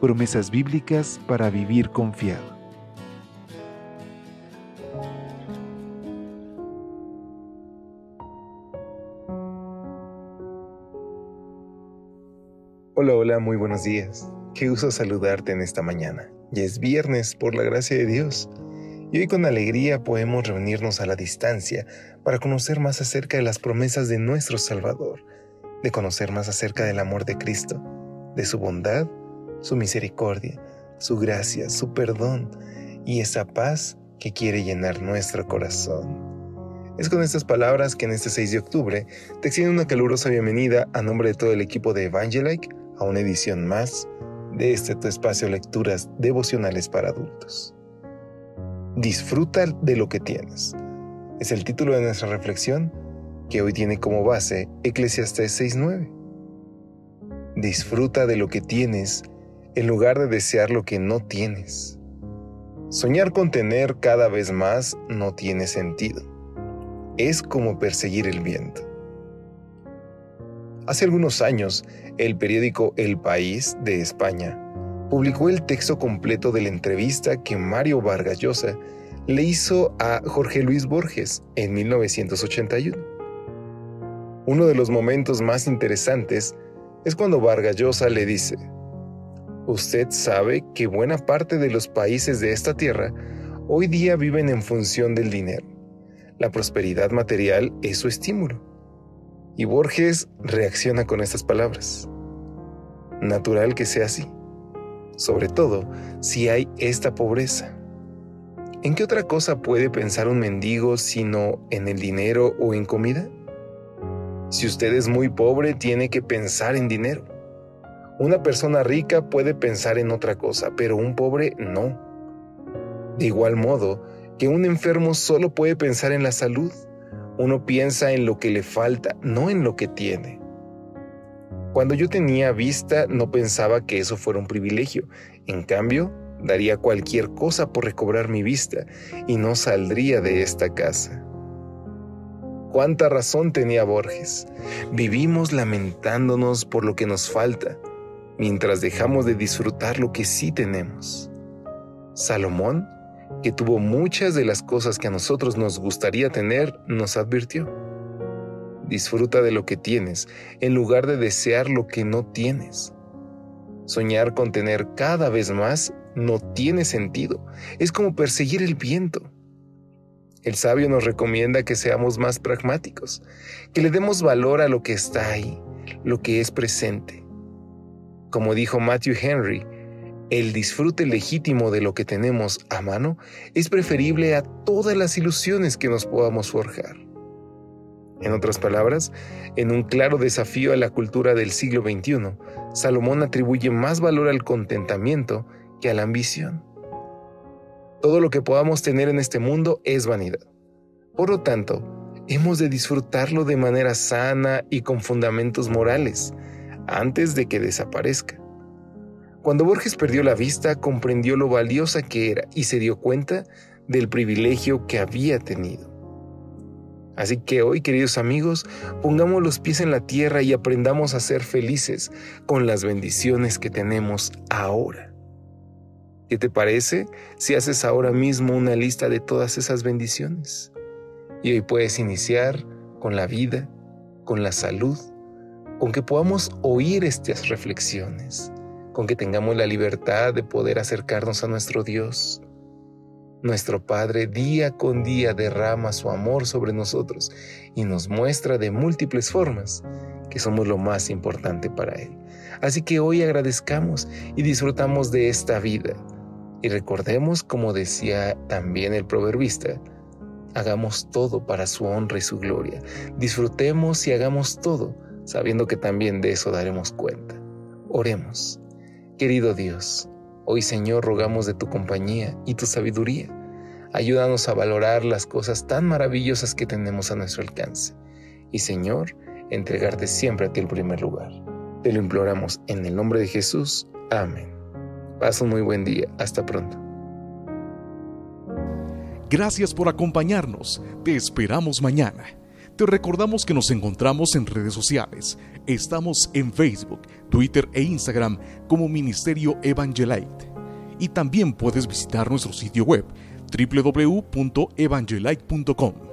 promesas bíblicas para vivir confiado. Hola, hola, muy buenos días. Qué gusto saludarte en esta mañana. Ya es viernes, por la gracia de Dios. Y hoy con alegría podemos reunirnos a la distancia para conocer más acerca de las promesas de nuestro Salvador, de conocer más acerca del amor de Cristo, de su bondad su misericordia, su gracia, su perdón y esa paz que quiere llenar nuestro corazón. Es con estas palabras que en este 6 de octubre te extiendo una calurosa bienvenida a nombre de todo el equipo de Evangelike a una edición más de este tu espacio lecturas devocionales para adultos. Disfruta de lo que tienes. Es el título de nuestra reflexión que hoy tiene como base Eclesiastes 6.9. Disfruta de lo que tienes en lugar de desear lo que no tienes. Soñar con tener cada vez más no tiene sentido. Es como perseguir el viento. Hace algunos años, el periódico El País de España publicó el texto completo de la entrevista que Mario Vargas Llosa le hizo a Jorge Luis Borges en 1981. Uno de los momentos más interesantes es cuando Vargas Llosa le dice, Usted sabe que buena parte de los países de esta tierra hoy día viven en función del dinero. La prosperidad material es su estímulo. Y Borges reacciona con estas palabras. Natural que sea así. Sobre todo si hay esta pobreza. ¿En qué otra cosa puede pensar un mendigo sino en el dinero o en comida? Si usted es muy pobre, tiene que pensar en dinero una persona rica puede pensar en otra cosa, pero un pobre no. De igual modo que un enfermo solo puede pensar en la salud. Uno piensa en lo que le falta, no en lo que tiene. Cuando yo tenía vista no pensaba que eso fuera un privilegio. En cambio, daría cualquier cosa por recobrar mi vista y no saldría de esta casa. Cuánta razón tenía Borges. Vivimos lamentándonos por lo que nos falta, mientras dejamos de disfrutar lo que sí tenemos. Salomón, que tuvo muchas de las cosas que a nosotros nos gustaría tener, nos advirtió. Disfruta de lo que tienes en lugar de desear lo que no tienes. Soñar con tener cada vez más no tiene sentido. Es como perseguir el viento. El sabio nos recomienda que seamos más pragmáticos, que le demos valor a lo que está ahí, lo que es presente. Como dijo Matthew Henry, el disfrute legítimo de lo que tenemos a mano es preferible a todas las ilusiones que nos podamos forjar. En otras palabras, en un claro desafío a la cultura del siglo XXI, Salomón atribuye más valor al contentamiento que a la ambición. Todo lo que podamos tener en este mundo es vanidad. Por lo tanto, hemos de disfrutarlo de manera sana y con fundamentos morales, antes de que desaparezca. Cuando Borges perdió la vista, comprendió lo valiosa que era y se dio cuenta del privilegio que había tenido. Así que hoy, queridos amigos, pongamos los pies en la tierra y aprendamos a ser felices con las bendiciones que tenemos ahora. ¿Qué te parece si haces ahora mismo una lista de todas esas bendiciones? Y hoy puedes iniciar con la vida, con la salud, con que podamos oír estas reflexiones, con que tengamos la libertad de poder acercarnos a nuestro Dios. Nuestro Padre día con día derrama su amor sobre nosotros y nos muestra de múltiples formas que somos lo más importante para Él. Así que hoy agradezcamos y disfrutamos de esta vida. Y recordemos, como decía también el proverbista, hagamos todo para su honra y su gloria. Disfrutemos y hagamos todo sabiendo que también de eso daremos cuenta. Oremos. Querido Dios, Hoy, Señor, rogamos de tu compañía y tu sabiduría. Ayúdanos a valorar las cosas tan maravillosas que tenemos a nuestro alcance. Y, Señor, entregarte siempre a ti el primer lugar. Te lo imploramos en el nombre de Jesús. Amén. Pasa un muy buen día. Hasta pronto. Gracias por acompañarnos. Te esperamos mañana. Te recordamos que nos encontramos en redes sociales. Estamos en Facebook, Twitter e Instagram como Ministerio Evangelite. Y también puedes visitar nuestro sitio web www.evangelite.com